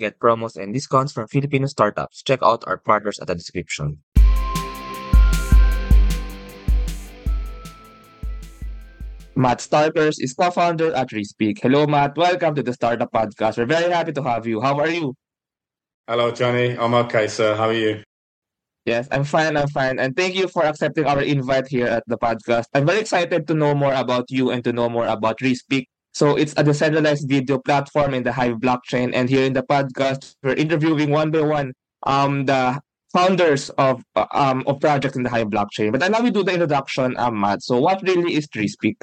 Get promos and discounts from Filipino startups. Check out our partners at the description. Matt Starkerz is co-founder at 3Speak. Hello, Matt. Welcome to the Startup Podcast. We're very happy to have you. How are you? Hello, Johnny. I'm okay, sir. How are you? Yes, I'm fine. I'm fine. And thank you for accepting our invite here at the podcast. I'm very excited to know more about you and to know more about 3Speak. So it's a decentralized video platform in the Hive blockchain. And here in the podcast, we're interviewing one by one um, the founders of uh, um, of projects in the Hive blockchain. But me to do the introduction, um, Matt. So what really is 3Speak?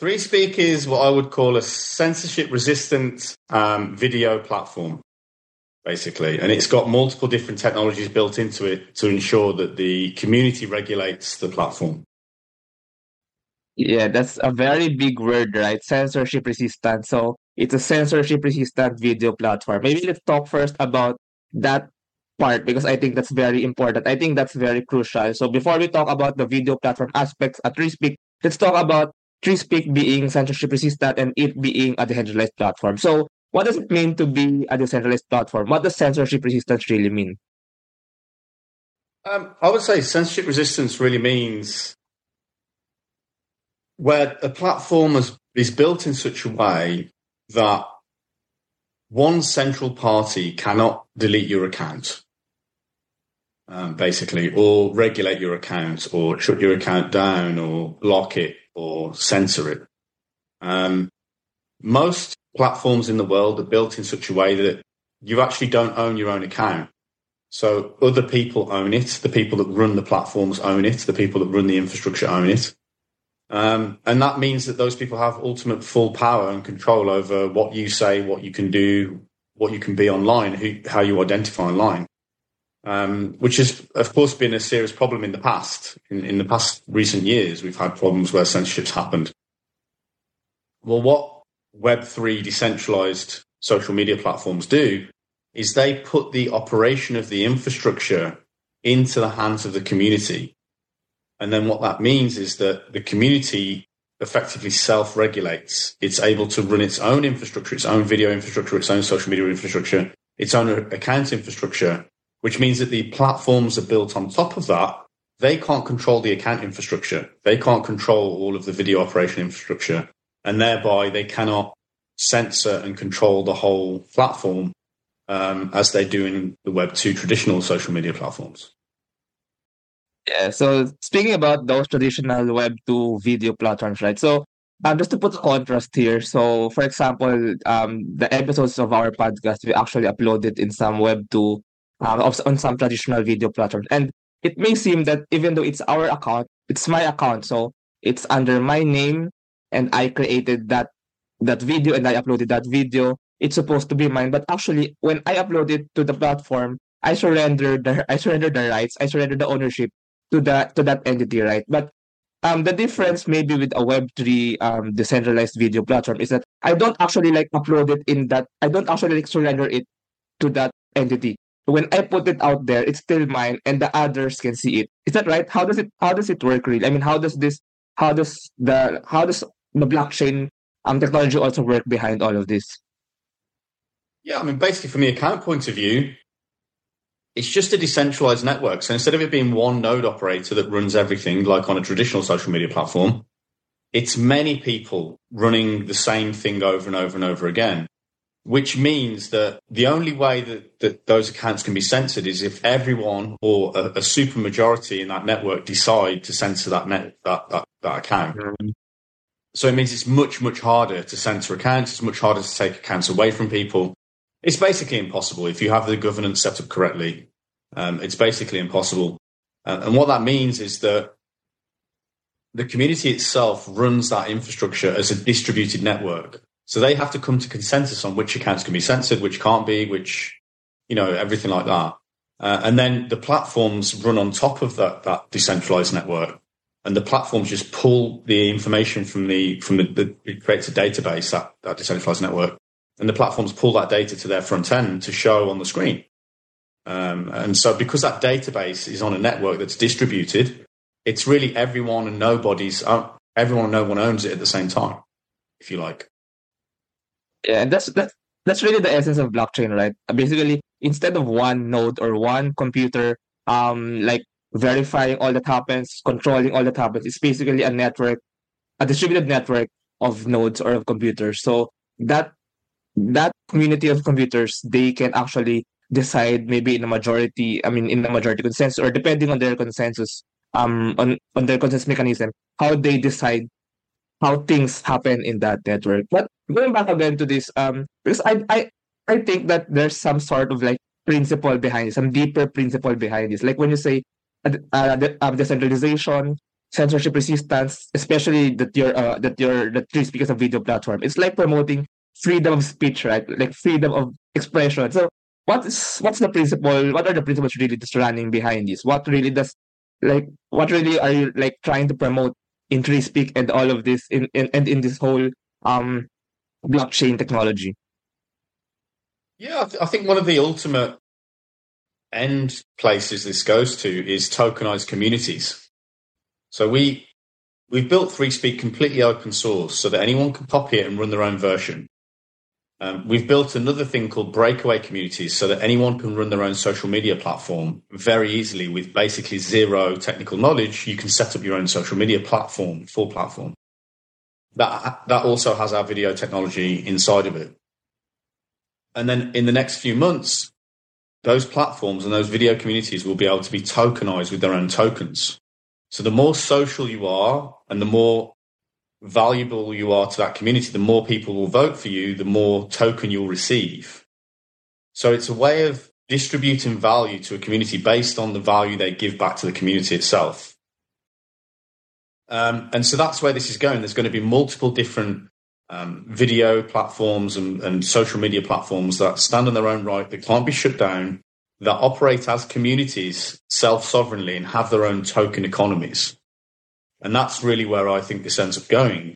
3Speak is what I would call a censorship resistant um, video platform, basically. And it's got multiple different technologies built into it to ensure that the community regulates the platform. Yeah, that's a very big word, right? Censorship resistant. So it's a censorship resistant video platform. Maybe let's talk first about that part because I think that's very important. I think that's very crucial. So before we talk about the video platform aspects at 3Speak, let's talk about 3Speak being censorship resistant and it being a decentralized platform. So what does it mean to be a decentralized platform? What does censorship resistance really mean? Um, I would say censorship resistance really means where a platform is, is built in such a way that one central party cannot delete your account, um, basically, or regulate your account, or shut your account down, or block it, or censor it. Um, most platforms in the world are built in such a way that you actually don't own your own account. So other people own it. The people that run the platforms own it. The people that run the infrastructure own it. Um, and that means that those people have ultimate full power and control over what you say, what you can do, what you can be online, who, how you identify online um, which has, of course, been a serious problem in the past. In, in the past recent years, we've had problems where censorship's happened. Well, what Web3 decentralized social media platforms do is they put the operation of the infrastructure into the hands of the community. And then what that means is that the community effectively self regulates. It's able to run its own infrastructure, its own video infrastructure, its own social media infrastructure, its own account infrastructure, which means that the platforms are built on top of that. They can't control the account infrastructure. They can't control all of the video operation infrastructure. And thereby they cannot censor and control the whole platform um, as they do in the Web 2 traditional social media platforms. Yeah, so speaking about those traditional Web 2 video platforms, right? So um, just to put a contrast here, so for example, um, the episodes of our podcast, we actually uploaded in some Web 2 um, on some traditional video platforms. And it may seem that even though it's our account, it's my account, so it's under my name, and I created that that video and I uploaded that video. It's supposed to be mine, but actually, when I upload it to the platform, I surrender the I surrender the rights, I surrender the ownership to that to that entity, right? But um, the difference maybe with a Web3 um, decentralized video platform is that I don't actually like upload it in that, I don't actually like surrender it to that entity when I put it out there, it's still mine, and the others can see it. Is that right? How does it How does it work really? I mean, how does this How does the How does the blockchain um technology also work behind all of this? Yeah, I mean, basically, from the account point of view, it's just a decentralized network. So instead of it being one node operator that runs everything, like on a traditional social media platform, it's many people running the same thing over and over and over again which means that the only way that, that those accounts can be censored is if everyone or a, a super majority in that network decide to censor that net that that, that account. Mm-hmm. So it means it's much much harder to censor accounts. It's much harder to take accounts away from people. It's basically impossible if you have the governance set up correctly. Um, it's basically impossible. Uh, and what that means is that the community itself runs that infrastructure as a distributed network. So they have to come to consensus on which accounts can be censored, which can't be, which, you know, everything like that. Uh, and then the platforms run on top of that, that decentralized network. And the platforms just pull the information from the, from the, the it creates a database, that, that decentralized network. And the platforms pull that data to their front end to show on the screen. Um, and so because that database is on a network that's distributed, it's really everyone and nobody's, uh, everyone and no one owns it at the same time, if you like yeah, and that's that's that's really the essence of blockchain, right? Basically, instead of one node or one computer, um, like verifying all that happens, controlling all that happens, it's basically a network, a distributed network of nodes or of computers. So that that community of computers, they can actually decide maybe in a majority, I mean in a majority consensus or depending on their consensus, um on, on their consensus mechanism, how they decide how things happen in that network. But going back again to this, um because I I I think that there's some sort of like principle behind it, some deeper principle behind this. Like when you say uh, uh, uh decentralization, censorship resistance, especially that you're uh, that you're the three speakers of video platform. It's like promoting freedom of speech, right? Like freedom of expression. So what's what's the principle? What are the principles really just running behind this? What really does like what really are you like trying to promote in 3Speak and all of this in, in and in this whole um blockchain technology? Yeah, I, th- I think one of the ultimate end places this goes to is tokenized communities. So we we've built 3Speak completely open source so that anyone can copy it and run their own version. Um, we've built another thing called breakaway communities so that anyone can run their own social media platform very easily with basically zero technical knowledge. You can set up your own social media platform, full platform. That, that also has our video technology inside of it. And then in the next few months, those platforms and those video communities will be able to be tokenized with their own tokens. So the more social you are and the more valuable you are to that community, the more people will vote for you, the more token you'll receive. So it's a way of distributing value to a community based on the value they give back to the community itself. Um, and so that's where this is going. There's going to be multiple different um, video platforms and, and social media platforms that stand on their own right, that can't be shut down, that operate as communities self sovereignly and have their own token economies. And that's really where I think this ends up going.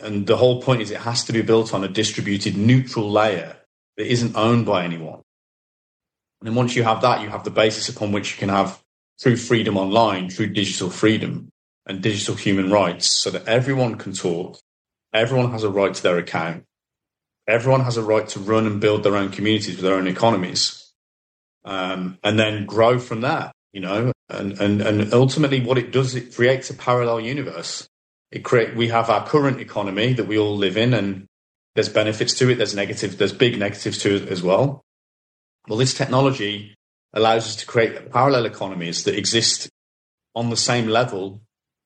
And the whole point is it has to be built on a distributed neutral layer that isn't owned by anyone. And then once you have that, you have the basis upon which you can have true freedom online, true digital freedom and digital human rights so that everyone can talk. Everyone has a right to their account. Everyone has a right to run and build their own communities with their own economies. Um, and then grow from that, you know, and, and, and ultimately what it does, it creates a parallel universe. It create, we have our current economy that we all live in and there's benefits to it. There's negative, there's big negatives to it as well. Well, this technology allows us to create parallel economies that exist on the same level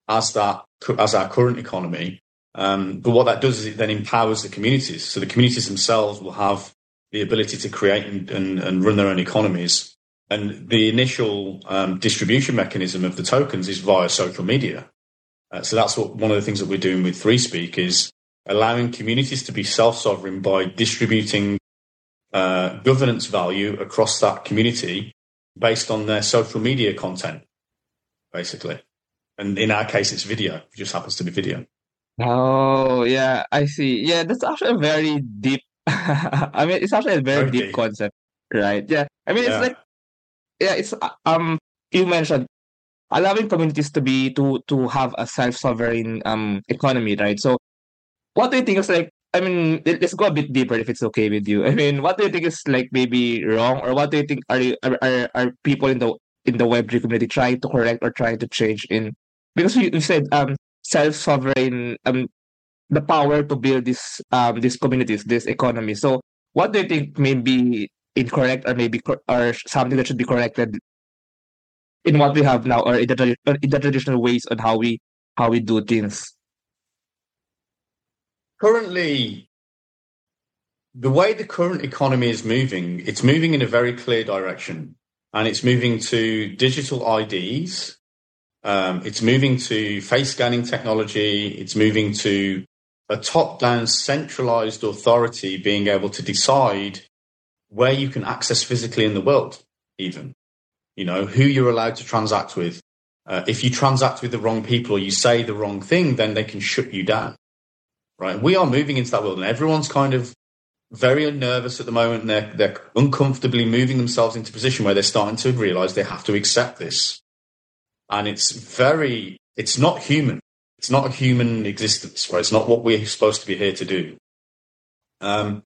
as that, as our current economy. Um, but what that does is it then empowers the communities. So the communities themselves will have the ability to create and, and, and run their own economies and the initial um, distribution mechanism of the tokens is via social media. Uh, so that's what one of the things that we're doing with 3Speak is allowing communities to be self-sovereign by distributing uh, governance value across that community based on their social media content, basically. And in our case, it's video. It just happens to be video. Oh, yeah, I see. Yeah, that's actually a very deep. I mean, it's actually a very, deep, concept, right? Yeah, I mean, yeah. it's like yeah, it's uh, um you mentioned allowing communities to be to to have a self-sovereign um economy, right? So what do you think is like I mean, let's go a bit deeper if it's okay with you. I mean, what do you think is like maybe wrong, or what do you think are you, are, are, are people in the in the Web three community trying to correct or trying to change in? Because you, you said um self sovereign um the power to build this um these communities, this economy. So what do you think may be incorrect or maybe or something that should be corrected in what we have now or in the, in the traditional ways on how we how we do things. Currently the way the current economy is moving it's moving in a very clear direction and it's moving to digital ids um, it's moving to face scanning technology. It's moving to a top down centralized authority being able to decide where you can access physically in the world, even. You know, who you're allowed to transact with. Uh, if you transact with the wrong people or you say the wrong thing, then they can shut you down. Right? We are moving into that world, and everyone's kind of very nervous at the moment. And they're they're uncomfortably moving themselves into a position where they're starting to realize they have to accept this, and it's very it's not human. It's not a human existence, right? It's not what we're supposed to be here to do. Um,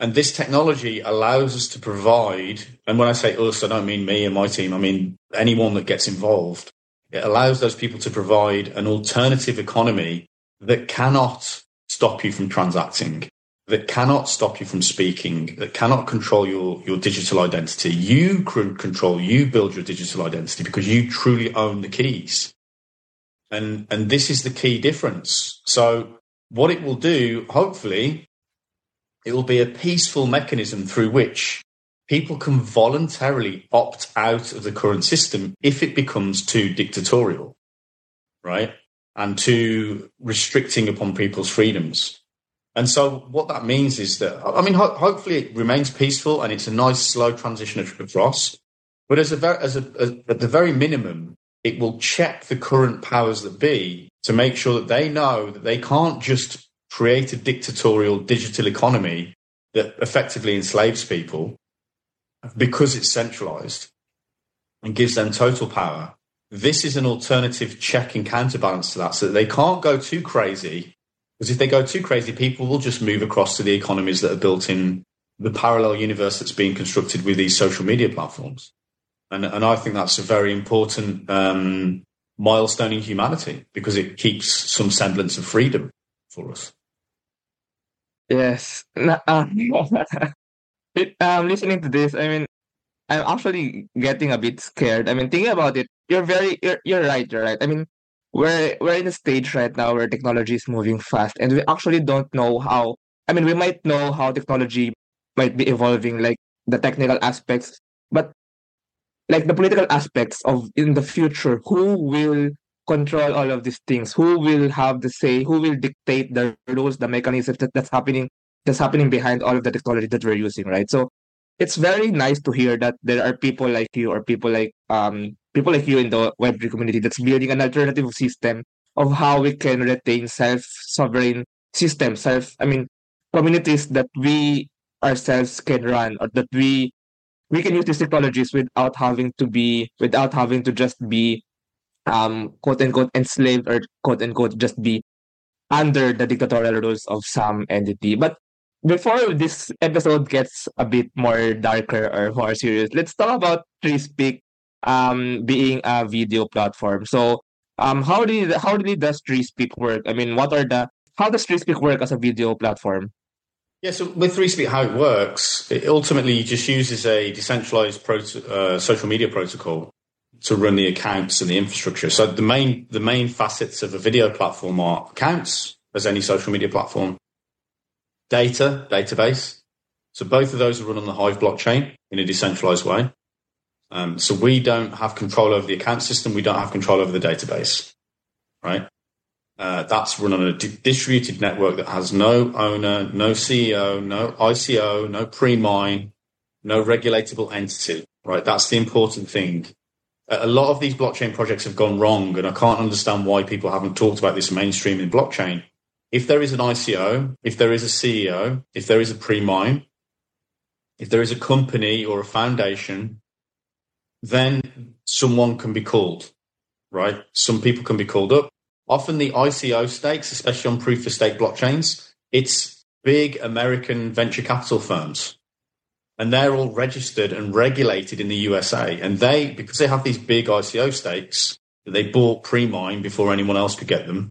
And this technology allows us to provide, and when I say us, I don't mean me and my team, I mean anyone that gets involved. It allows those people to provide an alternative economy that cannot stop you from transacting, that cannot stop you from speaking, that cannot control your, your digital identity. You control, you build your digital identity because you truly own the keys. And, and this is the key difference. So what it will do, hopefully, it will be a peaceful mechanism through which people can voluntarily opt out of the current system if it becomes too dictatorial, right? And too restricting upon people's freedoms. And so what that means is that, I mean, ho- hopefully it remains peaceful and it's a nice, slow transition across. But as a, as a, as, at the very minimum, it will check the current powers that be to make sure that they know that they can't just create a dictatorial digital economy that effectively enslaves people because it's centralized and gives them total power. This is an alternative check and counterbalance to that so that they can't go too crazy. Because if they go too crazy, people will just move across to the economies that are built in the parallel universe that's being constructed with these social media platforms. And, and I think that's a very important um, milestone in humanity because it keeps some semblance of freedom for us. Yes. Na- um, it, um, listening to this, I mean, I'm actually getting a bit scared. I mean, thinking about it, you're very, you're, you're right, you're right. I mean, we're we're in a stage right now where technology is moving fast, and we actually don't know how. I mean, we might know how technology might be evolving, like the technical aspects, but like the political aspects of in the future, who will control all of these things? Who will have the say? Who will dictate the rules, the mechanisms that, that's happening that's happening behind all of the technology that we're using, right? So it's very nice to hear that there are people like you or people like um people like you in the Web3 community that's building an alternative system of how we can retain self-sovereign systems, self I mean communities that we ourselves can run or that we we can use these technologies without having to be without having to just be um quote unquote enslaved or quote unquote just be under the dictatorial rules of some entity. But before this episode gets a bit more darker or more serious, let's talk about 3Speak um being a video platform. So um how did how did does 3Speak work? I mean what are the how does 3Speak work as a video platform? Yeah, so with 3Speak, how it works, it ultimately just uses a decentralized uh, social media protocol to run the accounts and the infrastructure. So the main the main facets of a video platform are accounts, as any social media platform, data, database. So both of those are run on the Hive blockchain in a decentralized way. Um, so we don't have control over the account system. We don't have control over the database, right? Uh, that's run on a di- distributed network that has no owner, no CEO, no ICO, no pre-mine, no regulatable entity, right? That's the important thing a lot of these blockchain projects have gone wrong, and I can't understand why people haven't talked about this mainstream in blockchain. If there is an ICO, if there is a CEO, if there is a pre mine, if there is a company or a foundation, then someone can be called, right? Some people can be called up. Often the ICO stakes, especially on proof of stake blockchains, it's big American venture capital firms and they're all registered and regulated in the USA. And they, because they have these big ICO stakes that they bought pre-mine before anyone else could get them,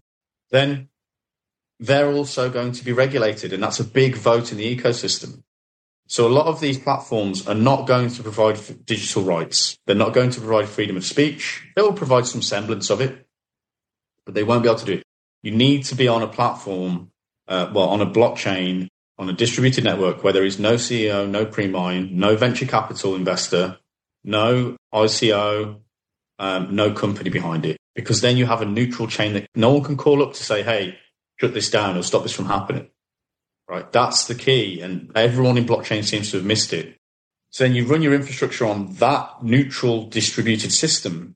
then they're also going to be regulated. And that's a big vote in the ecosystem. So a lot of these platforms are not going to provide digital rights. They're not going to provide freedom of speech. They will provide some semblance of it, but they won't be able to do it. You need to be on a platform, uh, well, on a blockchain on a distributed network where there is no CEO, no pre-mine, no venture capital investor, no ICO, um, no company behind it. Because then you have a neutral chain that no one can call up to say, hey, shut this down or stop this from happening. Right? That's the key. And everyone in blockchain seems to have missed it. So then you run your infrastructure on that neutral distributed system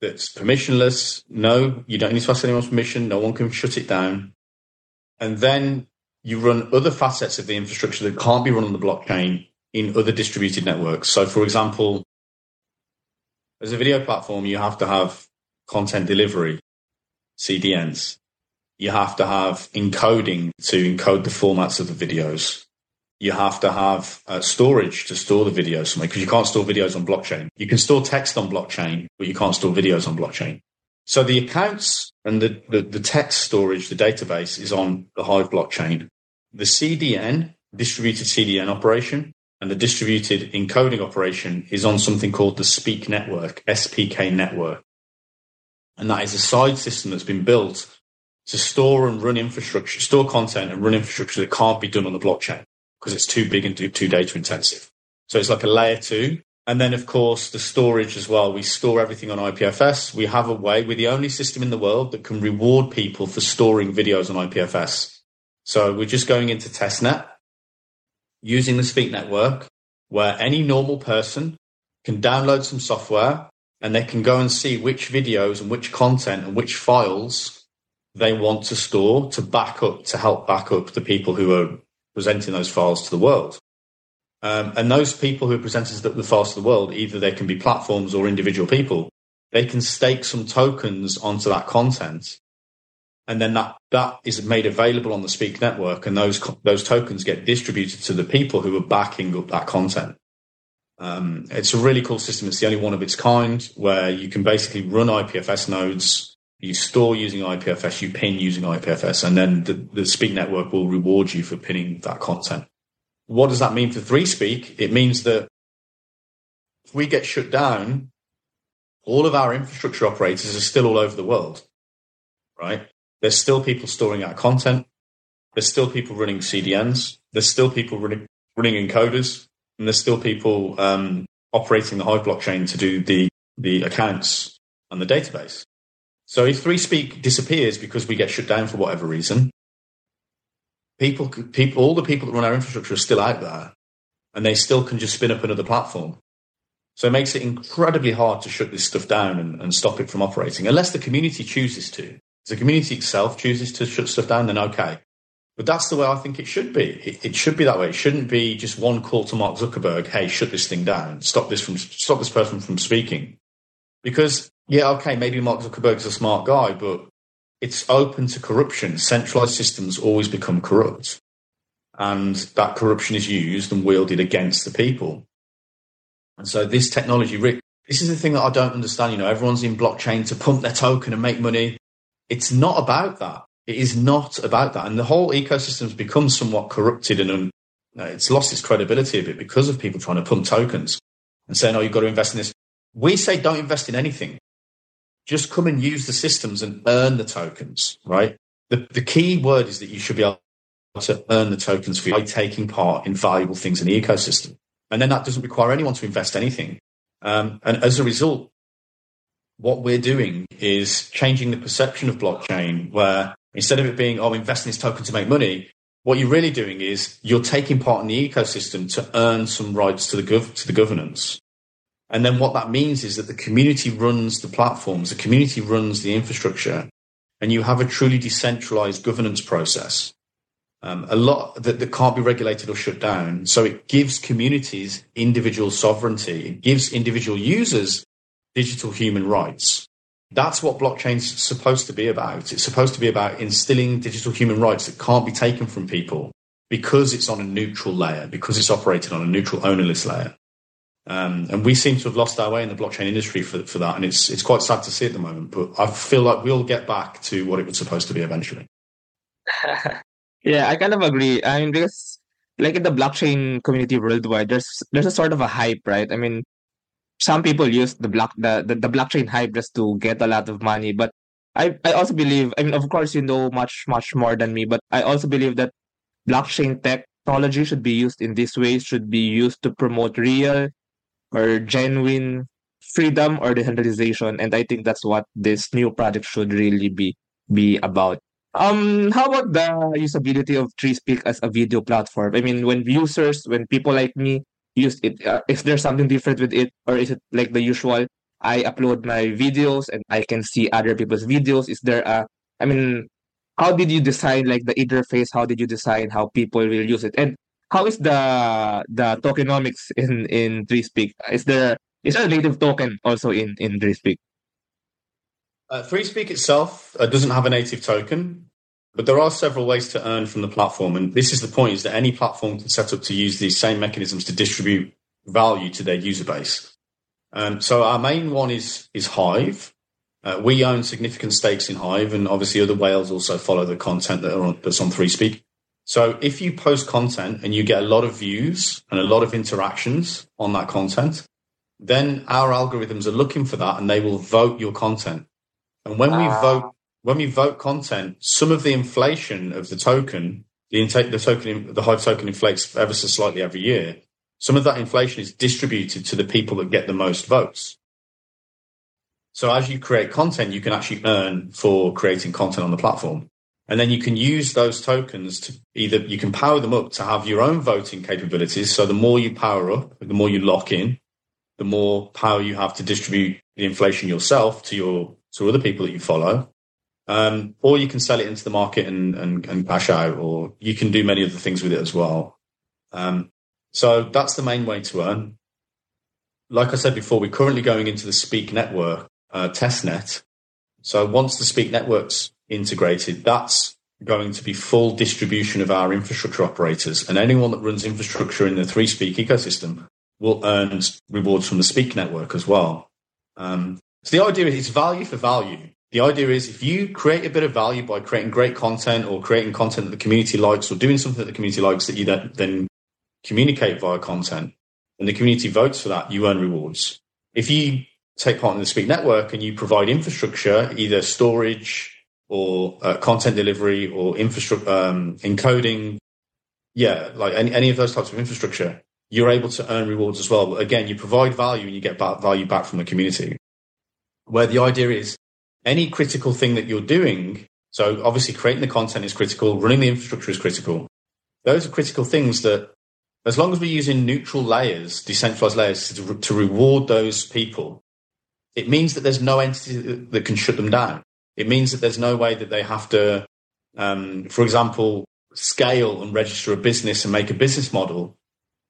that's permissionless. No, you don't need to ask anyone's permission. No one can shut it down. And then you run other facets of the infrastructure that can't be run on the blockchain in other distributed networks. So, for example, as a video platform, you have to have content delivery, CDNs. You have to have encoding to encode the formats of the videos. you have to have uh, storage to store the videos somewhere because you can't store videos on blockchain. You can store text on blockchain, but you can't store videos on blockchain. So the accounts and the, the, the text storage, the database is on the Hive blockchain. The CDN, distributed CDN operation, and the distributed encoding operation is on something called the Speak Network, SPK network. And that is a side system that's been built to store and run infrastructure, store content and run infrastructure that can't be done on the blockchain because it's too big and too data intensive. So it's like a layer two. And then, of course, the storage as well. We store everything on IPFS. We have a way, we're the only system in the world that can reward people for storing videos on IPFS. So we're just going into testnet using the Speak network where any normal person can download some software and they can go and see which videos and which content and which files they want to store to back up, to help back up the people who are presenting those files to the world. Um, and those people who are presenting the, the files to the world, either they can be platforms or individual people, they can stake some tokens onto that content. And then that, that is made available on the Speak network, and those those tokens get distributed to the people who are backing up that content. Um, it's a really cool system. It's the only one of its kind where you can basically run IPFS nodes you store using IPFS, you pin using IPFS, and then the, the Speak network will reward you for pinning that content. What does that mean for 3Speak? It means that if we get shut down, all of our infrastructure operators are still all over the world, right? There's still people storing our content. There's still people running CDNs. There's still people running, running encoders. And there's still people um, operating the Hive blockchain to do the, the accounts and the database. So if 3Speak disappears because we get shut down for whatever reason, people, people, all the people that run our infrastructure are still out there, and they still can just spin up another platform. So it makes it incredibly hard to shut this stuff down and, and stop it from operating, unless the community chooses to. The community itself chooses to shut stuff down, then okay. But that's the way I think it should be. It, it, should be that way. It shouldn't be just one call to Mark Zuckerberg, hey, shut this thing down, stop this from stop this person from speaking. Because yeah, okay, maybe Mark Zuckerberg's a smart guy, but it's open to corruption. Centralized systems always become corrupt. And that corruption is used and wielded against the people. And so this technology, Rick, this is the thing that I don't understand. You know, everyone's in blockchain to pump their token and make money. It's not about that. It is not about that. And the whole ecosystem's become somewhat corrupted and un, it's lost its credibility a bit because of people trying to pump tokens and saying, oh, you've got to invest in this. We say don't invest in anything just come and use the systems and earn the tokens, right? The, the key word is that you should be able to earn the tokens for by taking part in valuable things in the ecosystem. And then that doesn't require anyone to invest anything. Um, and as a result, what we're doing is changing the perception of blockchain where instead of it being, oh, invest in this token to make money, what you're really doing is you're taking part in the ecosystem to earn some rights to the gov- to the governance. And then what that means is that the community runs the platforms, the community runs the infrastructure, and you have a truly decentralized governance process. Um, a lot that, that can't be regulated or shut down. So it gives communities individual sovereignty. It gives individual users digital human rights. That's what blockchain's supposed to be about. It's supposed to be about instilling digital human rights that can't be taken from people because it's on a neutral layer, because it's operated on a neutral ownerless layer. Um, and we seem to have lost our way in the blockchain industry for, for that. And it's, it's quite sad to see at the moment, but I feel like we'll get back to what it was supposed to be eventually. yeah, I kind of agree. I mean, because like in the blockchain community worldwide, there's, there's a sort of a hype, right? I mean, some people use the block, the, the, the blockchain hype just to get a lot of money, but I, I also believe, I mean, of course, you know much, much more than me, but I also believe that blockchain technology should be used in this way, should be used to promote real or genuine freedom or decentralization and i think that's what this new project should really be be about. Um how about the usability of 3Speak as a video platform? I mean when users when people like me use it uh, is there something different with it or is it like the usual i upload my videos and i can see other people's videos is there a i mean how did you design like the interface how did you design how people will use it and how is the the tokenomics in in 3Speak? Is there is there a native token also in in 3Speak? Uh, 3Speak itself uh, doesn't have a native token. But there are several ways to earn from the platform. And this is the point is that any platform can set up to use these same mechanisms to distribute value to their user base. Um, so our main one is, is Hive. Uh, we own significant stakes in Hive and obviously other whales also follow the content that on, that's on ThreeSpeak. So if you post content and you get a lot of views and a lot of interactions on that content, then our algorithms are looking for that and they will vote your content. And when we ah. vote, when we vote content, some of the inflation of the token, the intake, the token, the Hive token inflates ever so slightly every year. Some of that inflation is distributed to the people that get the most votes. So as you create content, you can actually earn for creating content on the platform. And then you can use those tokens to either you can power them up to have your own voting capabilities. So the more you power up, the more you lock in, the more power you have to distribute the inflation yourself to your to other people that you follow. Um, or you can sell it into the market and, and, and cash out, or you can do many other things with it as well. Um, so that's the main way to earn. Like I said before, we're currently going into the Speak network uh, testnet. So once the Speak network's integrated, that's going to be full distribution of our infrastructure operators. And anyone that runs infrastructure in the three Speak ecosystem will earn rewards from the Speak network as well. Um, so the idea is it's value for value. The idea is if you create a bit of value by creating great content or creating content that the community likes or doing something that the community likes that you then communicate via content and the community votes for that, you earn rewards. If you take part in the Speak network and you provide infrastructure, either storage or uh, content delivery or infrastructure um, encoding, yeah, like any, any of those types of infrastructure, you're able to earn rewards as well. But again, you provide value and you get value back from the community. Where the idea is any critical thing that you're doing. So obviously creating the content is critical. Running the infrastructure is critical. Those are critical things that as long as we're using neutral layers, decentralized layers to, to reward those people, it means that there's no entity that, can shut them down. It means that there's no way that they have to, um, for example, scale and register a business and make a business model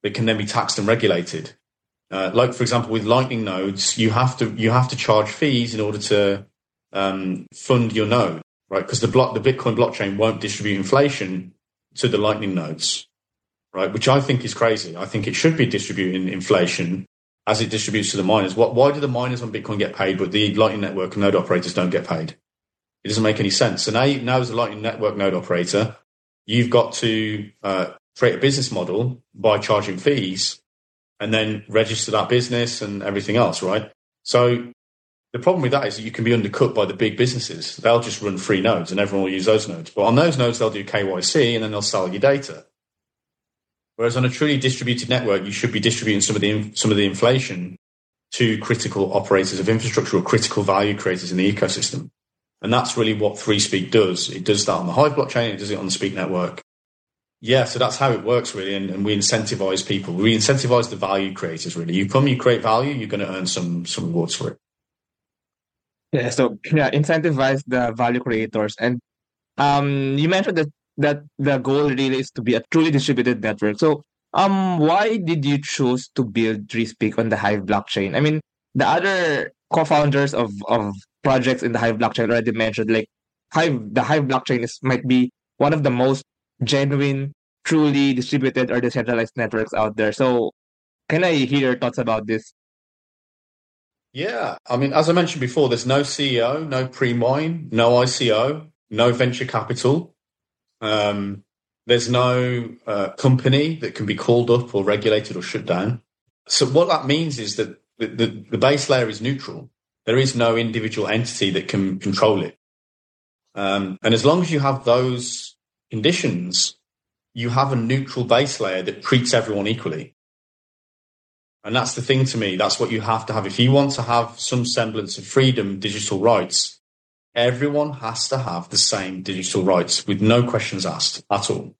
that can then be taxed and regulated. Uh, like for example, with Lightning nodes, you have to you have to charge fees in order to um, fund your node, right? Because the block the Bitcoin blockchain won't distribute inflation to the Lightning nodes, right? Which I think is crazy. I think it should be distributing inflation as it distributes to the miners. What? Why do the miners on Bitcoin get paid, but the Lightning Network node operators don't get paid? It doesn't make any sense. So now, now as a Lightning Network node operator, you've got to uh, create a business model by charging fees and then register that business and everything else, right? So the problem with that is that you can be undercut by the big businesses. They'll just run free nodes and everyone will use those nodes. But on those nodes, they'll do KYC and then they'll sell your data. Whereas on a truly distributed network, you should be distributing some of the some of the inflation to critical operators of infrastructure or critical value creators in the ecosystem. And that's really what ThreeSpeak does. It does that on the Hive blockchain, it does it on the Speak network. Yeah, so that's how it works really, and, and, we incentivize people. We incentivize the value creators really. You come, you create value, you're going to earn some some rewards for it. Yeah, so yeah, incentivize the value creators, and um, you mentioned that that the goal really is to be a truly distributed network. So, um, why did you choose to build ThreeSpeak on the Hive blockchain? I mean, the other co-founders of of projects in the Hive blockchain already mentioned, like Hive, the Hive blockchain is might be one of the most genuine, truly distributed or decentralized networks out there. So, can I hear your thoughts about this? Yeah, I mean, as I mentioned before, there's no CEO, no pre-mine, no ICO, no venture capital. Um, there's no uh, company that can be called up or regulated or shut down. So what that means is that the, the, the base layer is neutral. There is no individual entity that can control it. Um, and as long as you have those conditions, you have a neutral base layer that treats everyone equally. And that's the thing to me. That's what you have to have. If you want to have some semblance of freedom, digital rights, everyone has to have the same digital rights with no questions asked at all.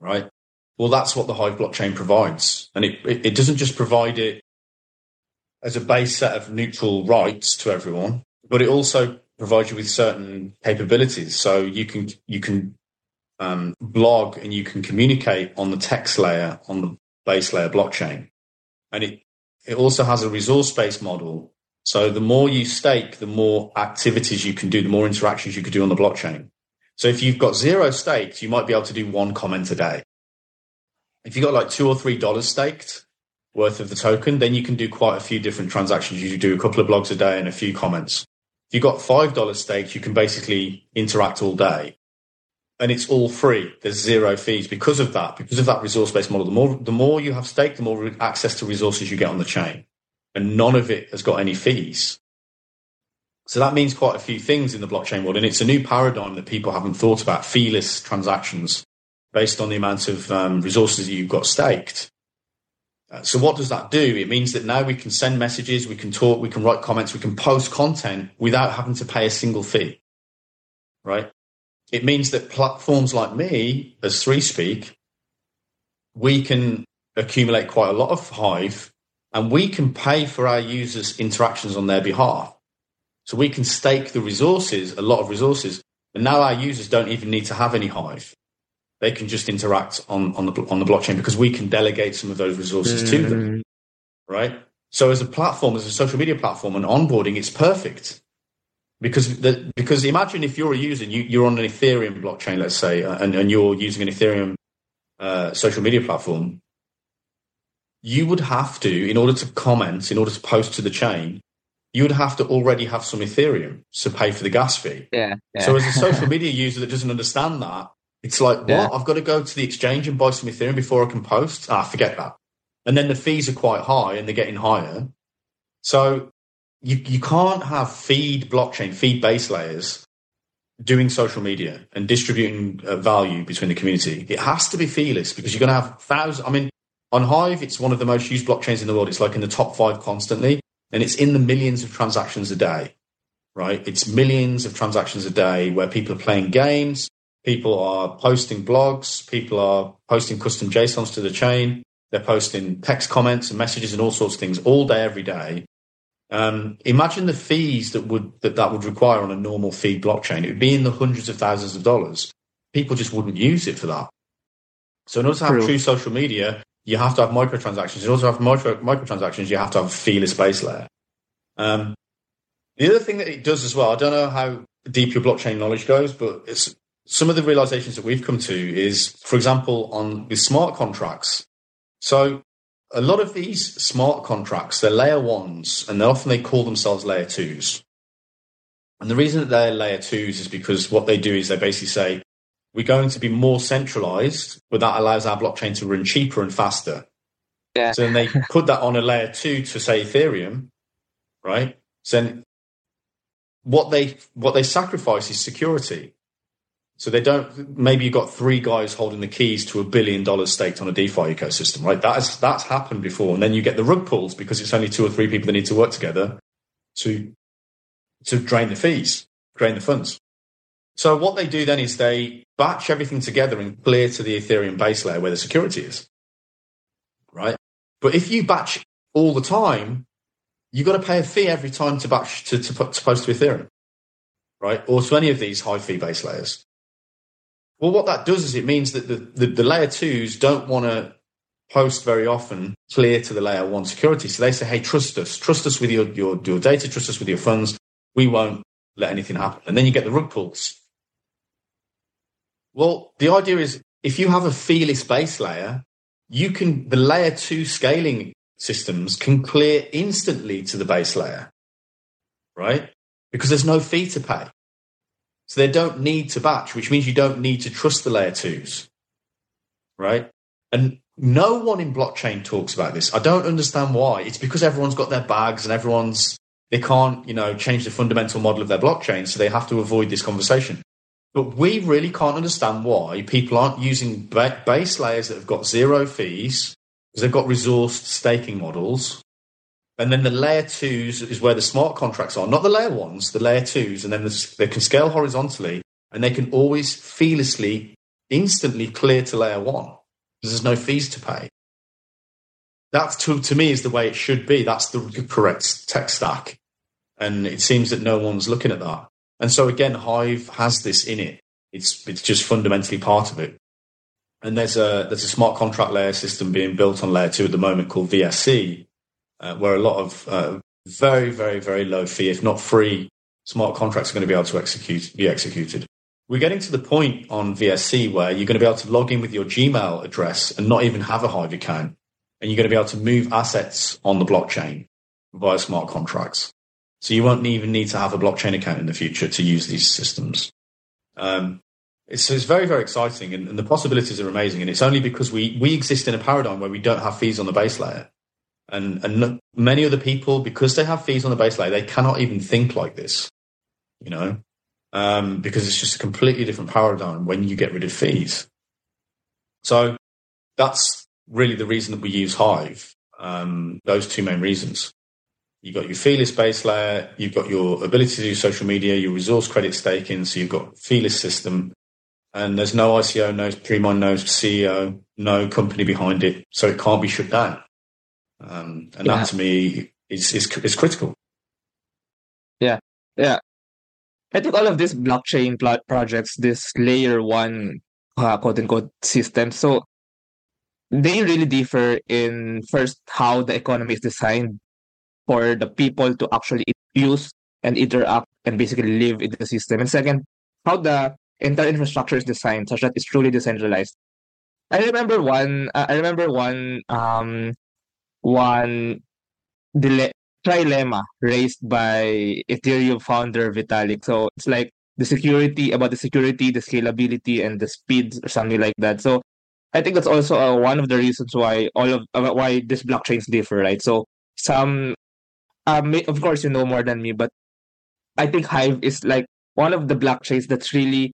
Right? Well, that's what the Hive blockchain provides. And it, it, it doesn't just provide it as a base set of neutral rights to everyone, but it also provides you with certain capabilities. So you can you can um, blog and you can communicate on the text layer on the base layer blockchain, and it it also has a resource based model. So the more you stake, the more activities you can do, the more interactions you could do on the blockchain. So if you've got zero staked, you might be able to do one comment a day. If you've got like two or three dollars staked worth of the token, then you can do quite a few different transactions. You do a couple of blogs a day and a few comments. If you've got five dollars staked, you can basically interact all day. And it's all free. There's zero fees because of that, because of that resource based model. The more the more you have staked, the more access to resources you get on the chain. And none of it has got any fees. So that means quite a few things in the blockchain world. And it's a new paradigm that people haven't thought about feeless transactions based on the amount of um, resources that you've got staked. Uh, so what does that do? It means that now we can send messages, we can talk, we can write comments, we can post content without having to pay a single fee. Right? It means that platforms like me, as Three Speak, we can accumulate quite a lot of Hive and we can pay for our users' interactions on their behalf. So we can stake the resources, a lot of resources, and now our users don't even need to have any Hive they can just interact on, on the on the blockchain because we can delegate some of those resources mm. to them, mm. right? So as a platform, as a social media platform, and onboarding, it's perfect because the, because imagine if you're a user, you, you're on an Ethereum blockchain, let's say, uh, and, and you're using an Ethereum uh, social media platform, you would have to, in order to comment, in order to post to the chain, you would have to already have some Ethereum to pay for the gas fee. Yeah. yeah. So as a social media user that doesn't understand that, it's like, yeah. what? I've got to go to the exchange and buy some Ethereum before I can post? Ah, forget that. And then the fees are quite high and they're getting higher. So you, you can't have feed blockchain, feed base layers doing social media and distributing uh, value between the community. It has to be feeless because you're going to have thousands. I mean, on Hive, it's one of the most used blockchains in the world. It's like in the top five constantly, and it's in the millions of transactions a day, right? It's millions of transactions a day where people are playing games, People are posting blogs. People are posting custom JSONs to the chain. They're posting text comments and messages and all sorts of things all day, every day. Um, imagine the fees that would that, that would require on a normal feed blockchain. It would be in the hundreds of thousands of dollars. People just wouldn't use it for that. So in order to have true, true social media, you have to have microtransactions. In order to have micro, microtransactions, you have to have a feeless base layer. Um, the other thing that it does as well, I don't know how deep your blockchain knowledge goes, but it's some of the realizations that we've come to is, for example, on with smart contracts. So a lot of these smart contracts, they're layer ones, and often they call themselves layer twos. And the reason that they're layer twos is because what they do is they basically say, we're going to be more centralized, but that allows our blockchain to run cheaper and faster. Yeah. So then they put that on a layer two to say Ethereum, right? So then what they what they sacrifice is security. So they don't. Maybe you've got three guys holding the keys to a billion dollars staked on a DeFi ecosystem, right? That's that's happened before, and then you get the rug pulls because it's only two or three people that need to work together to to drain the fees, drain the funds. So what they do then is they batch everything together and clear to the Ethereum base layer where the security is, right? But if you batch all the time, you've got to pay a fee every time to batch to, to, to post to Ethereum, right? Or to any of these high fee base layers. Well, what that does is it means that the, the, the layer twos don't want to post very often clear to the layer one security. So they say, hey, trust us, trust us with your, your, your data, trust us with your funds. We won't let anything happen. And then you get the rug pulls. Well, the idea is if you have a feeless base layer, you can, the layer two scaling systems can clear instantly to the base layer, right? Because there's no fee to pay. So they don't need to batch, which means you don't need to trust the layer twos, right? And no one in blockchain talks about this. I don't understand why. It's because everyone's got their bags and everyone's they can't, you know, change the fundamental model of their blockchain, so they have to avoid this conversation. But we really can't understand why people aren't using base layers that have got zero fees because they've got resourced staking models and then the layer twos is where the smart contracts are, not the layer ones, the layer twos. And then they can scale horizontally and they can always feelessly, instantly clear to layer one because there's no fees to pay. That to, to me is the way it should be. That's the correct tech stack. And it seems that no one's looking at that. And so again, Hive has this in it. It's, it's just fundamentally part of it. And there's a, there's a smart contract layer system being built on layer two at the moment called VSC, uh, where a lot of uh, very, very, very low fee, if not free, smart contracts are going to be able to execute, be executed. we're getting to the point on VSC where you're going to be able to log in with your Gmail address and not even have a Hive account. And you're going to be able to move assets on the blockchain via smart contracts. So you won't even need to have a blockchain account in the future to use these systems. Um, it's, it's, very, very exciting and, and, the possibilities are amazing. And it's only because we, we exist in a paradigm where we don't have fees on the base layer. And, and many other people, because they have fees on the base layer, they cannot even think like this, you know? um, because it's just a completely different paradigm when you get rid of fees. So that's really the reason that we use Hive. Um, those two main reasons. You've got your feeless base layer, you've got your ability to do social media, your resource credit staking, so you've got feeless system, and there's no ICO, no pre-mine, no CEO, no company behind it, so it can't be shut down. Um, and yeah. that to me is, is is critical. Yeah, yeah. I think all of these blockchain pl- projects, this layer one uh, quote unquote system, so they really differ in first how the economy is designed for the people to actually use and interact and basically live in the system. And second, how the entire infrastructure is designed such that it's truly decentralized. I remember one. Uh, I remember one. Um, one dile- trilemma raised by Ethereum founder Vitalik. So it's like the security about the security, the scalability, and the speed, or something like that. So I think that's also uh, one of the reasons why all of uh, why these blockchains differ, right? So some, um, of course, you know more than me, but I think Hive is like one of the blockchains that's really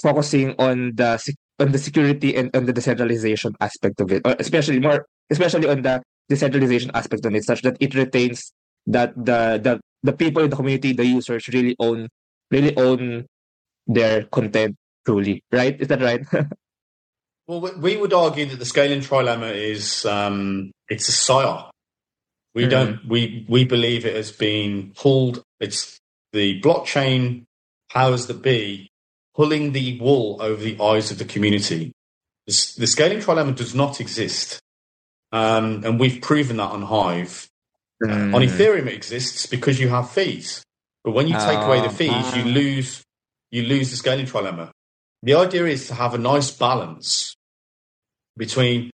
focusing on the on the security and on the decentralization aspect of it, especially more, especially on the decentralization aspect of it, such that it retains that the the the people in the community, the users, really own really own their content truly, right? Is that right? well, we would argue that the scaling trilemma is um, it's a psyop. We mm don't we we believe it has been pulled. It's the blockchain powers that be pulling the wool over the eyes of the community. The, the scaling trilemma does not exist, um, and we've proven that on Hive. Mm. On Ethereum, it exists because you have fees. But when you take oh, away the fees, you lose you lose the scaling trilemma. The idea is to have a nice balance between,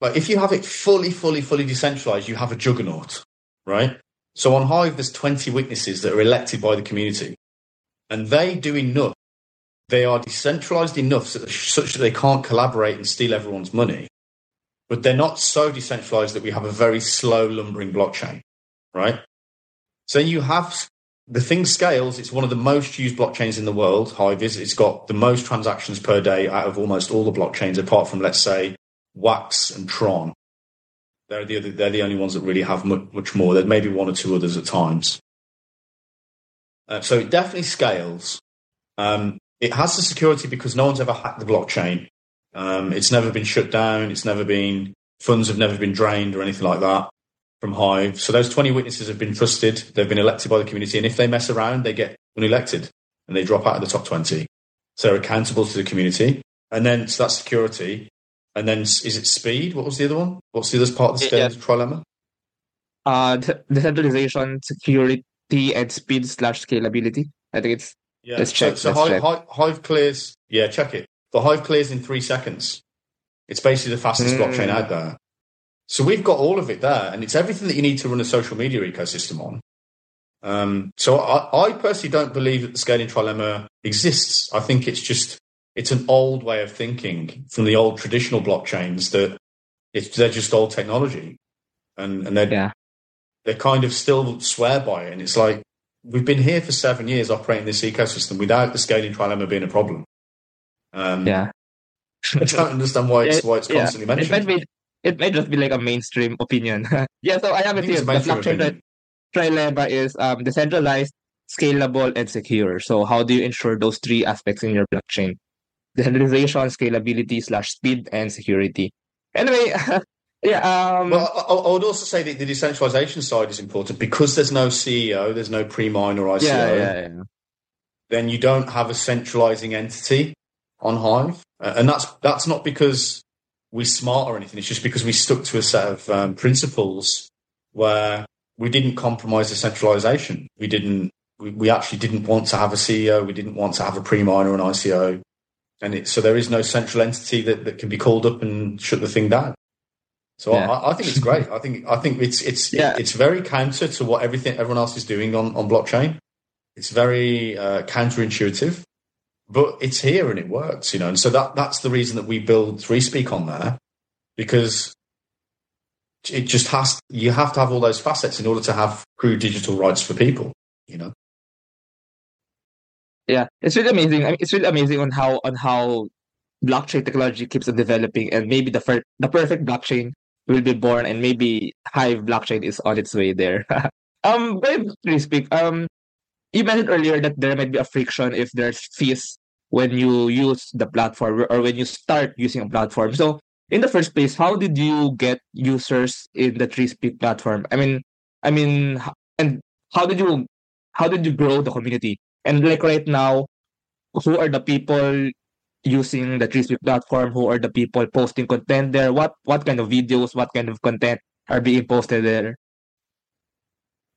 like, if you have it fully, fully, fully decentralized, you have a juggernaut, right? So on Hive, there's 20 witnesses that are elected by the community, and they do enough. They are decentralized enough such that they can't collaborate and steal everyone's money but they're not so decentralized that we have a very slow lumbering blockchain, right? So you have the thing scales. It's one of the most used blockchains in the world. Hive is. It's got the most transactions per day out of almost all the blockchains, apart from let's say Wax and Tron. They're the other, they're the only ones that really have much, much more. May be one or two others at times. Uh, so it definitely scales. Um, it has the security because no one's ever hacked the blockchain. Um, it's never been shut down. It's never been funds have never been drained or anything like that from Hive. So those 20 witnesses have been trusted. They've been elected by the community. And if they mess around, they get unelected and they drop out of the top 20. So they're accountable to the community. And then so that's security. And then is it speed? What was the other one? What's the other part of the scale yeah. trilemma? Uh, decentralization, security, and speed slash scalability. I think it's yeah. Let's check. So, so Hive, check. Hive, clears. Yeah, check it. The Hive clears in three seconds. It's basically the fastest mm. blockchain out there. So we've got all of it there, and it's everything that you need to run a social media ecosystem on. Um, so I, I, personally don't believe that the scaling trilemma exists. I think it's just it's an old way of thinking from the old traditional blockchains that it's they're just old technology, and and they're yeah. they kind of still swear by it. And it's like we've been here for seven years operating this ecosystem without the scaling trilemma being a problem. Um, yeah. I don't understand why it's, why it's constantly yeah. mentioned. It might, be, it might just be like a mainstream opinion. yeah, so I have it here. The blockchain trilemma is um, decentralized, scalable, and secure. So how do you ensure those three aspects in your blockchain? Decentralization, scalability, slash speed, and security. Anyway, yeah. Um, well, I, I, would also say that the decentralization side is important because there's no CEO, there's no pre-mine or ICO. Yeah, yeah, yeah. Then you don't have a centralizing entity on Hive, uh, and that's that's not because we're smart or anything. It's just because we stuck to a set of um, principles where we didn't compromise the centralization. We didn't we, we actually didn't want to have a CEO. We didn't want to have a pre-mine or an ICO. And it, so there is no central entity that, that can be called up and shut the thing down. So yeah. I, I, think it's great. I think I think it's it's yeah. it's very counter to what everything everyone else is doing on, on blockchain. It's very uh, counterintuitive, but it's here and it works, you know. And so that that's the reason that we build 3Speak on there because it just has you have to have all those facets in order to have true digital rights for people, you know. Yeah, it's really amazing. I mean, it's really amazing on how on how blockchain technology keeps on developing, and maybe the fir- the perfect blockchain will be born, and maybe Hive blockchain is on its way there. um, but very speak. Um, you mentioned earlier that there might be a friction if there's fees when you use the platform or when you start using a platform. So, in the first place, how did you get users in the 3Speak platform? I mean, I mean, and how did you how did you grow the community? And like right now, who are the people using the 3Speak platform? Who are the people posting content there? What what kind of videos, what kind of content are being posted there?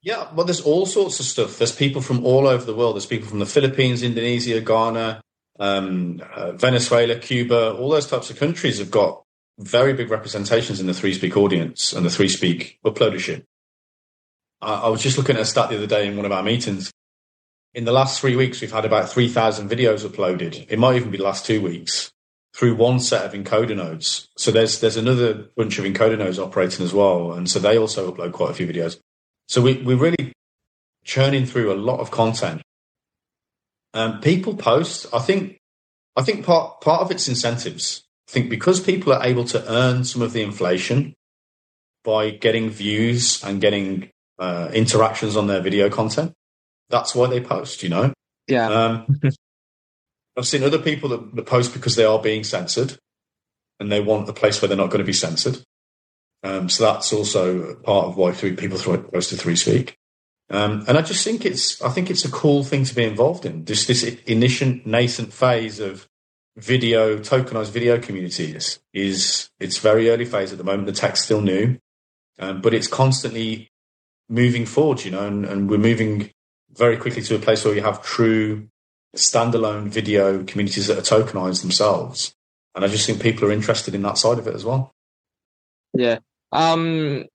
Yeah, well, there's all sorts of stuff. There's people from all over the world. There's people from the Philippines, Indonesia, Ghana, um, uh, Venezuela, Cuba. All those types of countries have got very big representations in the 3Speak audience and the 3Speak uploadership. I, I was just looking at a stat the other day in one of our meetings in the last three weeks, we've had about 3,000 videos uploaded. It might even be the last two weeks through one set of encoder nodes. So there's there's another bunch of encoder nodes operating as well, and so they also upload quite a few videos. So we we're really churning through a lot of content. Um, people post. I think I think part part of it's incentives. I think because people are able to earn some of the inflation by getting views and getting uh, interactions on their video content, that's why they post, you know? Yeah. Um, I've seen other people that, that, post because they are being censored and they want a place where they're not going to be censored. Um, so that's also part of why three, people throw, post to 3Speak. Um, and I just think it's, I think it's a cool thing to be involved in. Just this initial nascent phase of video, tokenized video communities is, it's very early phase at the moment. The tech's still new, um, but it's constantly moving forward, you know, and, and we're moving very quickly to a place where you have true standalone video communities that are tokenized themselves. And I just think people are interested in that side of it as well. Yeah. Um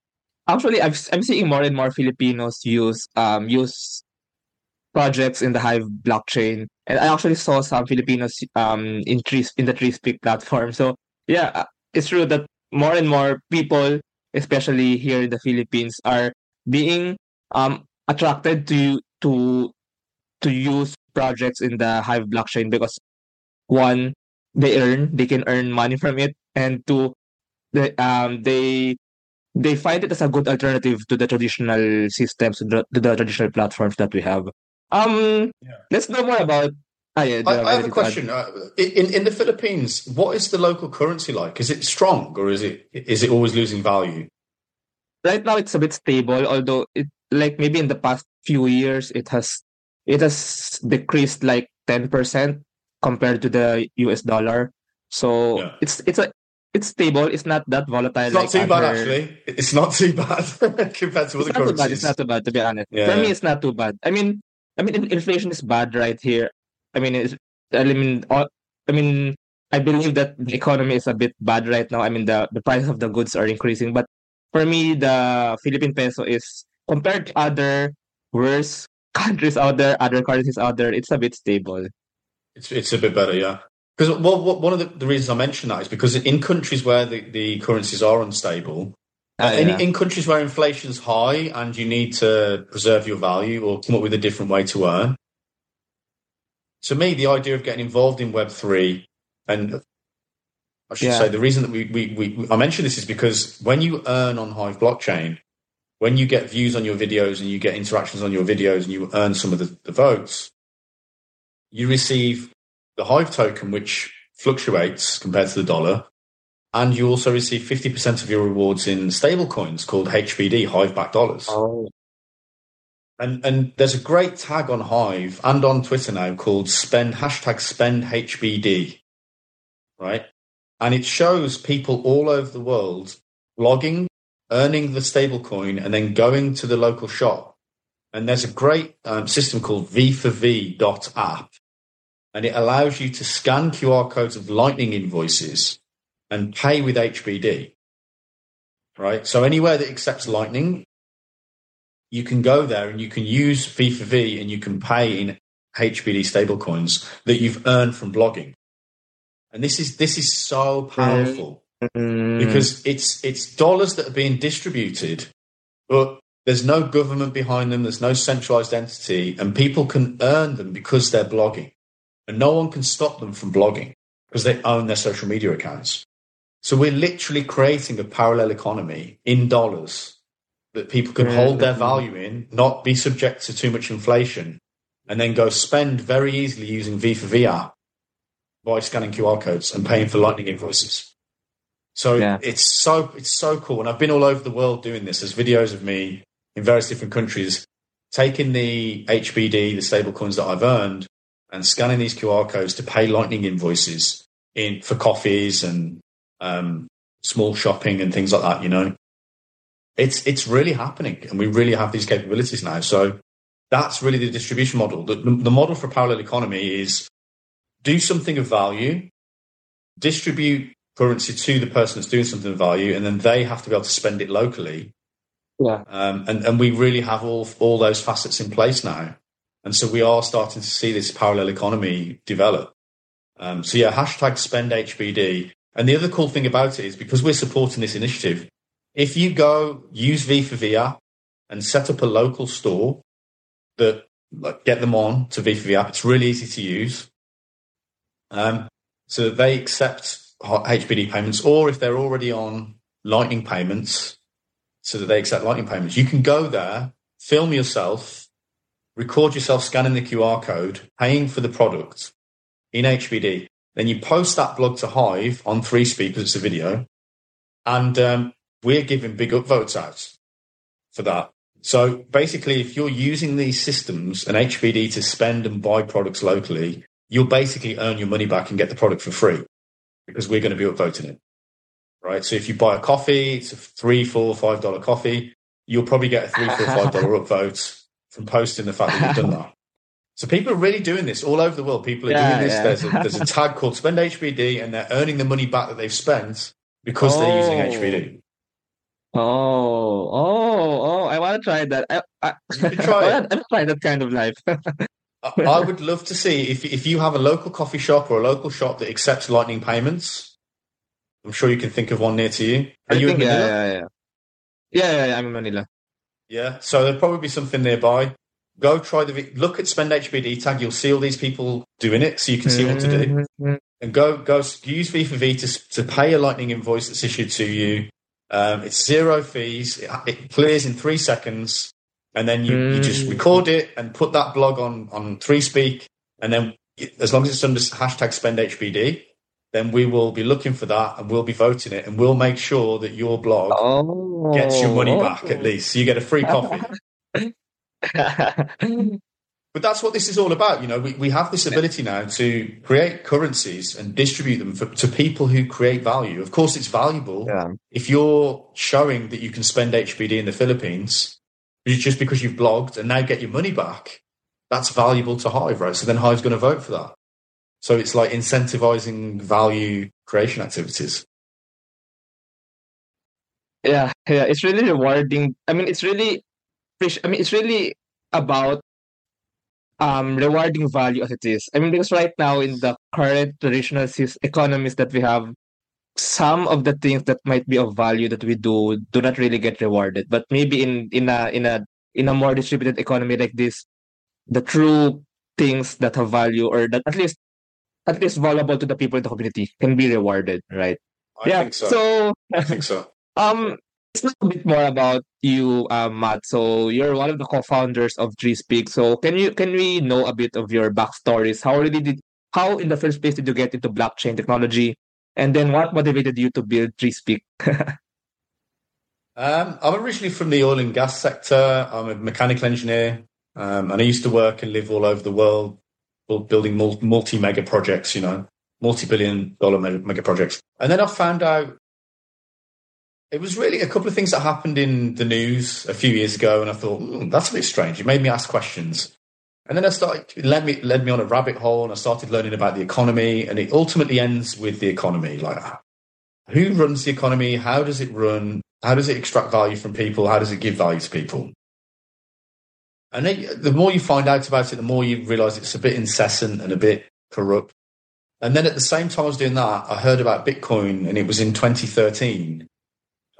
actually I've, I'm seeing more and more Filipinos use um use projects in the Hive blockchain. And I actually saw some Filipinos um in trees in the 3Speak platform. So yeah, uh, it's true that more and more people, especially here in the Philippines, are being um attracted to to to use projects in the Hive blockchain because one, they earn, they can earn money from it, and two, they um they they find it as a good alternative to the traditional systems, to the, to the traditional platforms that we have. Um, yeah. let's know more about. Ah, yeah, I, I have a question. Uh, in in the Philippines, what is the local currency like? Is it strong or is it is it always losing value? Right now, it's a bit stable, although it like maybe in the past few years it has it has decreased like 10% compared to the US dollar. So yeah. it's it's a it's stable. It's not that volatile. It's not like too bad actually. It's not too bad compared to other currencies. Bad. It's not too bad to be honest. Yeah. For me, it's not too bad. I mean, I mean, inflation is bad right here. I mean, it's, I mean, all, I mean, I believe that the economy is a bit bad right now. I mean, the the price of the goods are increasing, but for me, the Philippine peso is compared to other worse countries out there, other currencies out there, it's a bit stable. It's it's a bit better, yeah. Because well, one of the, the, reasons I mention that is because in countries where the, the currencies are unstable, uh, in, in, countries where inflation's high and you need to preserve your value or come up with a different way to earn. To me, the idea of getting involved in Web three, and I should yeah. say the reason that we, we, we I mention this is because when you earn on Hive blockchain, when you get views on your videos and you get interactions on your videos and you earn some of the, the votes, you receive the Hive token, which fluctuates compared to the dollar. And you also receive 50% of your rewards in stable coins called HBD, Hive Backed Dollars. Oh. And, and there's a great tag on Hive and on Twitter now called spend hashtag spend HBD, right? And it shows people all over the world logging, earning the stable coin, and then going to the local shop. And there's a great um, system called V4V.app, and it allows you to scan QR codes of Lightning invoices and pay with HBD. Right. So anywhere that accepts Lightning, you can go there and you can use V for V and you can pay in HBD stablecoins that you've earned from blogging. And this is this is so powerful Mm, because it's it's dollars that are being distributed, but there's no government behind them. There's no centralized entity, and people can earn them because they're blogging, and no one can stop them from blogging because they own their social media accounts. So we're literally creating a parallel economy in dollars that people can hold their value in, not be subject to too much inflation, and then go spend very easily using V for VR by scanning QR codes and paying for Lightning invoices. So Yeah. it's so it's so cool, and I've been all over the world doing this. There's videos of me in various different countries taking the HBD, the stable coins that I've earned, and scanning these QR codes to pay Lightning invoices in for coffees and um, small shopping and things like that. You know, it's it's really happening, and we really have these capabilities now. So that's really the distribution model. The, the, model for parallel economy is do something of value, distribute currency to the person that's doing something of value, and then they have to be able to spend it locally. yeah. Um, and, and we really have all all those facets in place now. And so we are starting to see this parallel economy develop. Um, so yeah, hashtag spend HBD. And the other cool thing about it is because we're supporting this initiative, if you go use V for V app and set up a local store that like, get them on to V for V app, it's really easy to use. Um, so they accept HBD payments, or if they're already on Lightning payments, so that they accept Lightning payments, you can go there, film yourself, record yourself scanning the QR code, paying for the product in HBD. Then you post that blog to Hive on three speakers, it's a video, and um, we're giving big upvotes out for that. So basically, if you're using these systems and HBD to spend and buy products locally, you'll basically earn your money back and get the product for free because we're going to be upvoting it. Right. So if you buy a coffee, it's a three, four, five dollar coffee, you'll probably get a three, four, five dollar upvote from posting the fact that you've done that. So people are really doing this all over the world. People are Yeah, doing this. yeah. There's, a, there's a tag called Spend HBD, and they're earning the money back that they've spent because they're using Oh. HBD. Oh, oh, oh! I want to try that. I, I, try I want to try that kind of life. I, I would love to see if if you have a local coffee shop or a local shop that accepts Lightning payments. I'm sure you can think of one near to you. Are I you in think, yeah, Manila? yeah, yeah, yeah, yeah, yeah. I'm in Manila. Yeah, so there'll probably be something nearby. Go try the look at Spend HBD tag. You'll see all these people doing it, so you can see what to do. Mhm. And go go use V for V to to pay a Lightning invoice that's issued to you. Um, it's zero fees. It, it clears in three seconds, and then you, you just Mm. record it and put that blog on on 3Speak, and then as long as it's under hashtag Spend HBD, then we will be looking for that and we'll be voting it, and we'll make sure that your blog Oh, gets your money oh. back at least. So you get a free coffee. But that's what this is all about. You know, we, we have this ability now to create currencies and distribute them for, to people who create value. Of course, it's valuable yeah. if you're showing that you can spend HBD in the Philippines just because you've blogged and now get your money back. That's valuable to Hive, right? So then Hive's going to vote for that. So it's like incentivizing value creation activities. Yeah, yeah, it's really rewarding. I mean, it's really, I mean, it's really about um rewarding value as it is. I mean, because right now in the current traditional economies that we have, some of the things that might be of value that we do do not really get rewarded. But maybe in in a in a in a more distributed economy like this, the true things that have value or that at least at least valuable to the people in the community can be rewarded, right? I yeah. think so. so I think so. um, it's a bit more about you, uh, Matt. So you're one of the co-founders of 3Speak. So can you can we know a bit of your backstories? How really did how in the first place did you get into blockchain technology? And then what motivated you to build 3Speak? Um, I'm originally from the oil and gas sector. I'm a mechanical engineer, um, and I used to work and live all over the world, building multi mega projects. You know, multi billion dollar mega, projects. And then I found out it was really a couple of things that happened in the news a few years ago, and I thought mm, that's a bit strange. It made me ask questions, and then I started it led me led me on a rabbit hole, and I started learning about the economy, and it ultimately ends with the economy. Like, who runs the economy? How does it run? How does it extract value from people? How does it give value to people? And then, the more you find out about it, the more you realize it's a bit incessant and a bit corrupt. And then at the same time I was doing that, I heard about Bitcoin, and it was in 2013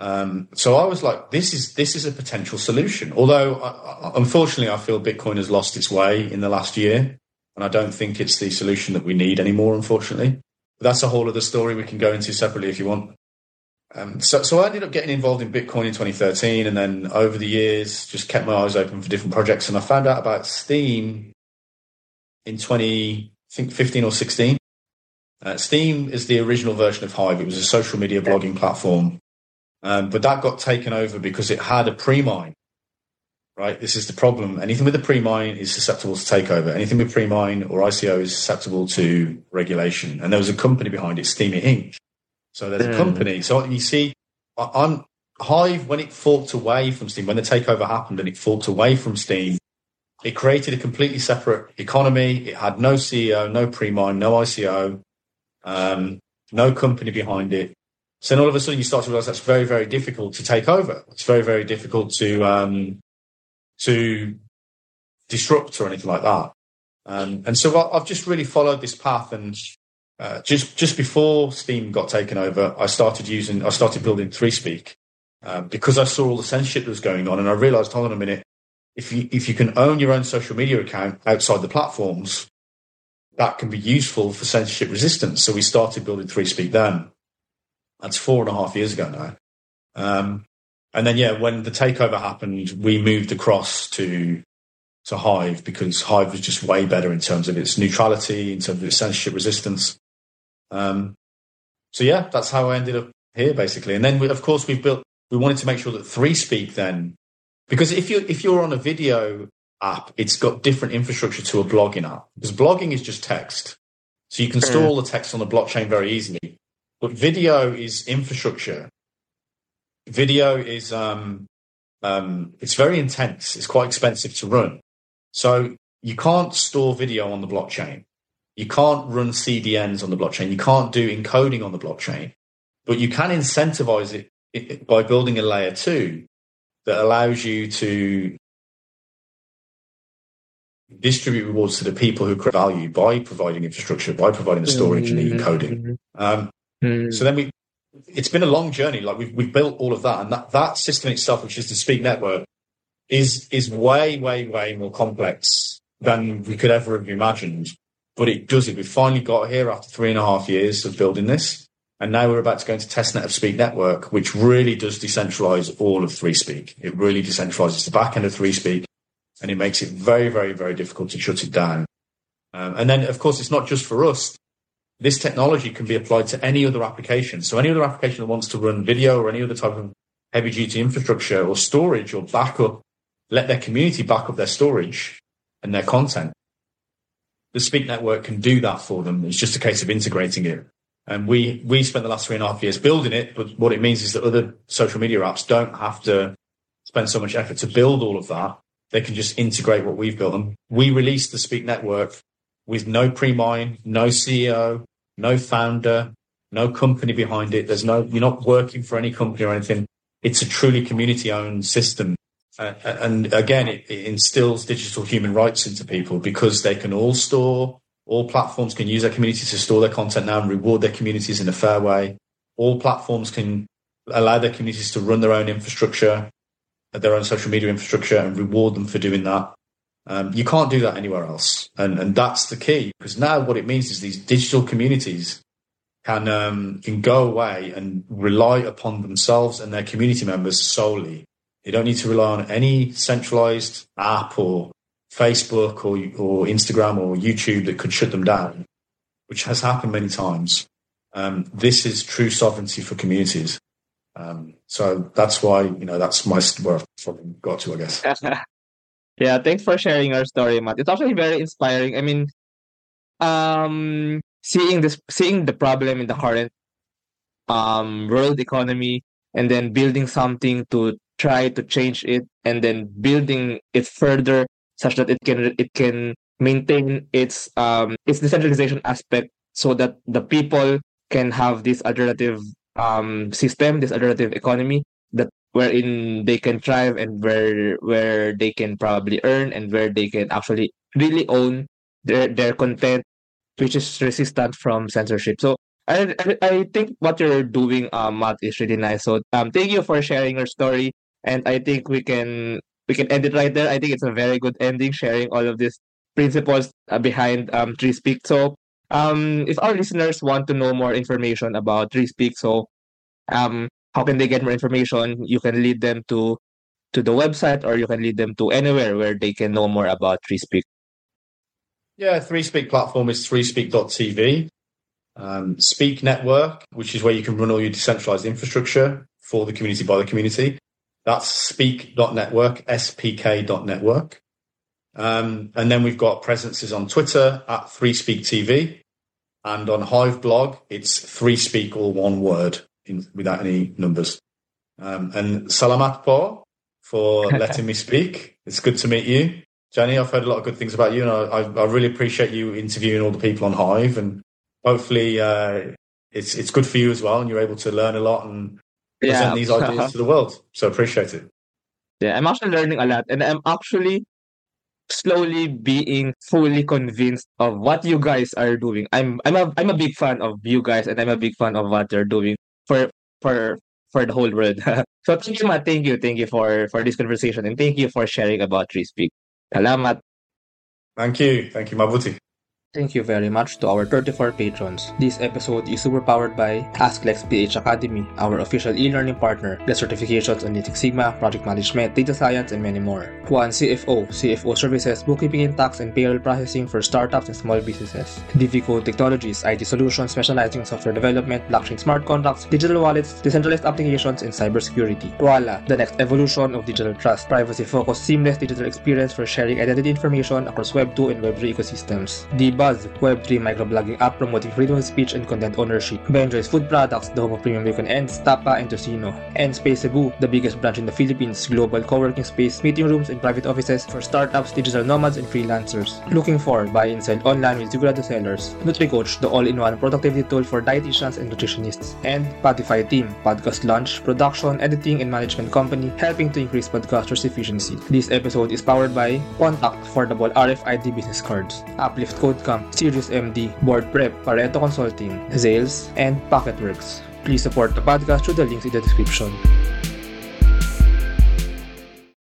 um, so I was like, this is this is a potential solution. Although, I, unfortunately, I feel Bitcoin has lost its way in the last year, and I don't think it's the solution that we need anymore. Unfortunately, but that's a whole other story we can go into separately if you want. Um, so, so I ended up getting involved in Bitcoin in 2013, and then over the years, just kept my eyes open for different projects. And I found out about Steem in 20, I think 15 or 16. Uh, Steem is the original version of Hive. It was a social media blogging platform um, but that got taken over because it had a pre-mine. Right, this is the problem. Anything with a pre-mine is susceptible to takeover. Anything with pre-mine or ICO is susceptible to regulation. And there was a company behind it, Steemit Inc. So there's mm. a hmm. company. So you see, I'm Hive when it forked away from Steem, when the takeover happened and it forked away from Steem, it created a completely separate economy. It had no CEO, no pre-mine, no ICO, um, no company behind it. So then all of a sudden you start to realize that's very, very difficult to take over. It's very, very difficult to um, to disrupt or anything like that. Um, and so I've just really followed this path. And uh, just just before Steem got taken over, I started using, I started building 3Speak um, because I saw all the censorship that was going on, and I realized, hold on a minute, if you if you can own your own social media account outside the platforms, that can be useful for censorship resistance. So we started building 3Speak then. That's four and a half years ago now. Um, and then, yeah, when the takeover happened, we moved across to to Hive because Hive was just way better in terms of its neutrality, in terms of its censorship resistance. Um, so yeah, that's how I ended up here basically. And then, we, of course, we've built. We wanted to make sure that 3Speak then, because if you if you're on a video app, it's got different infrastructure to a blogging app because blogging is just text. So you can store all the text on the blockchain very easily. But video is infrastructure. Video is um, um, it's very intense. It's quite expensive to run. So you can't store video on the blockchain. You can't run CDNs on the blockchain. You can't do encoding on the blockchain. But you can incentivize it, it by building a layer two that allows you to distribute rewards to the people who create value by providing infrastructure, by providing the storage and the mm-hmm. encoding. Um, Mm. So then we, it's been a long journey. Like we've, we've built all of that and that, that system itself, which is the Speak network is, is way, way, way more complex than we could ever have imagined. But it does it. We've finally got here after three and a half years of building this. And now we're about to go into testnet of Speak Network, which really does decentralize all of 3Speak. It really decentralizes the back end of 3Speak and it makes it very, very, very difficult to shut it down. Um, and then, of course, it's not just for us this technology can be applied to any other application. So any other application that wants to run video or any other type of heavy duty infrastructure or storage or backup, let their community back up their storage and their content. The Speak network can do that for them. It's just a case of integrating it. And we, we spent the last three and a half years building it, but what it means is that other social media apps don't have to spend so much effort to build all of that. They can just integrate what we've built. And we released the Speak network with no pre-mine, no CEO, no founder, no company behind it. There's no, you're not working for any company or anything. It's a truly community owned system. And again, it, it, instills digital human rights into people because they can all store, all platforms can use their communities to store their content now and reward their communities in a fair way. All platforms can allow their communities to run their own infrastructure, their own social media infrastructure and reward them for doing that. Um, you can't do that anywhere else, and and that's the key because now what it means is these digital communities can um, can go away and rely upon themselves and their community members solely. They don't need to rely on any centralized app or Facebook or or Instagram or YouTube that could shut them down, which has happened many times. Um, this is true sovereignty for communities. Um, so that's why you know that's my where I've probably got to, I guess. Yeah, thanks for sharing your story, Matt. It's actually very inspiring. I mean, um, seeing this, seeing the problem in the current um world economy, and then building something to try to change it and then building it further such that it can it can maintain its um its decentralization aspect so that the people can have this alternative um system this alternative economy that wherein they can thrive and where where they can probably earn and where they can actually really own their their content which is resistant from censorship so I, I, think what you're doing, uh, Matt, is really nice. So, um, thank you for sharing your story, and I think we can we can end it right there. I think it's a very good ending, sharing all of these principles uh, behind um 3Speak. So, um, if our listeners want to know more information about 3Speak, so um, how can they get more information? You can lead them to to the website, or you can lead them to anywhere where they can know more about 3Speak. Yeah, 3Speak platform is 3speak.tv. Um, Speak Network, which is where you can run all your decentralized infrastructure for the community by the community. That's speak.network, spk.network. Um, and then we've got presences on Twitter at ThreeSpeakTV. And on Hive blog, it's 3Speak all one word, in, without any numbers. Um, and Salamat po for letting me speak. It's good to meet you. Jenny, I've heard a lot of good things about you, and I, I, I really appreciate you interviewing all the people on Hive and hopefully uh, it's it's good for you as well, and you're able to learn a lot and present yeah. these ideas to the world. So appreciate it. Yeah, I'm actually learning a lot, and I'm actually slowly being fully convinced of what you guys are doing. I'm I'm a I'm a big fan of you guys, and I'm a big fan of what you're doing for for for the whole world. so thank you, Matt. Thank you, thank you for for this conversation, and thank you for sharing about 3Speak. Salamat. Thank you, thank you, Mabuti. Thank you very much to our 34 patrons. This episode is super powered by AskLex PH Academy, our official e-learning partner, get certifications on Lean Sigma, project management, data science, and many more. Juan CFO, CFO services, bookkeeping and tax and payroll processing for startups and small businesses. DiviCode Technologies, IT solutions specializing in software development, blockchain smart contracts, digital wallets, decentralized applications, and cybersecurity. Voila, the next evolution of digital trust, privacy-focused seamless digital experience for sharing identity information across Web 2 and Web 3 ecosystems. Buzz, Web3 microblogging app promoting freedom of speech and content ownership. Benjoy's Food Products, the home of premium bacon ends, Tapa and Tocino. And Space Cebu, the biggest branch in the Philippines, global co-working space, meeting rooms, and private offices for startups, digital nomads, and freelancers. Looking for buy and sell online with Zigurado sellers. NutriCoach, the all-in-one productivity tool for dietitians and nutritionists. And Spotify Team, podcast launch, production, editing, and management company, helping to increase podcasters' efficiency. This episode is powered by Contact Affordable RFID business cards, Uplift Code Camp, Sirius MD, Board Prep, Pareto Consulting, Zales, and Pocketworks. Please support the podcast through the links in the description.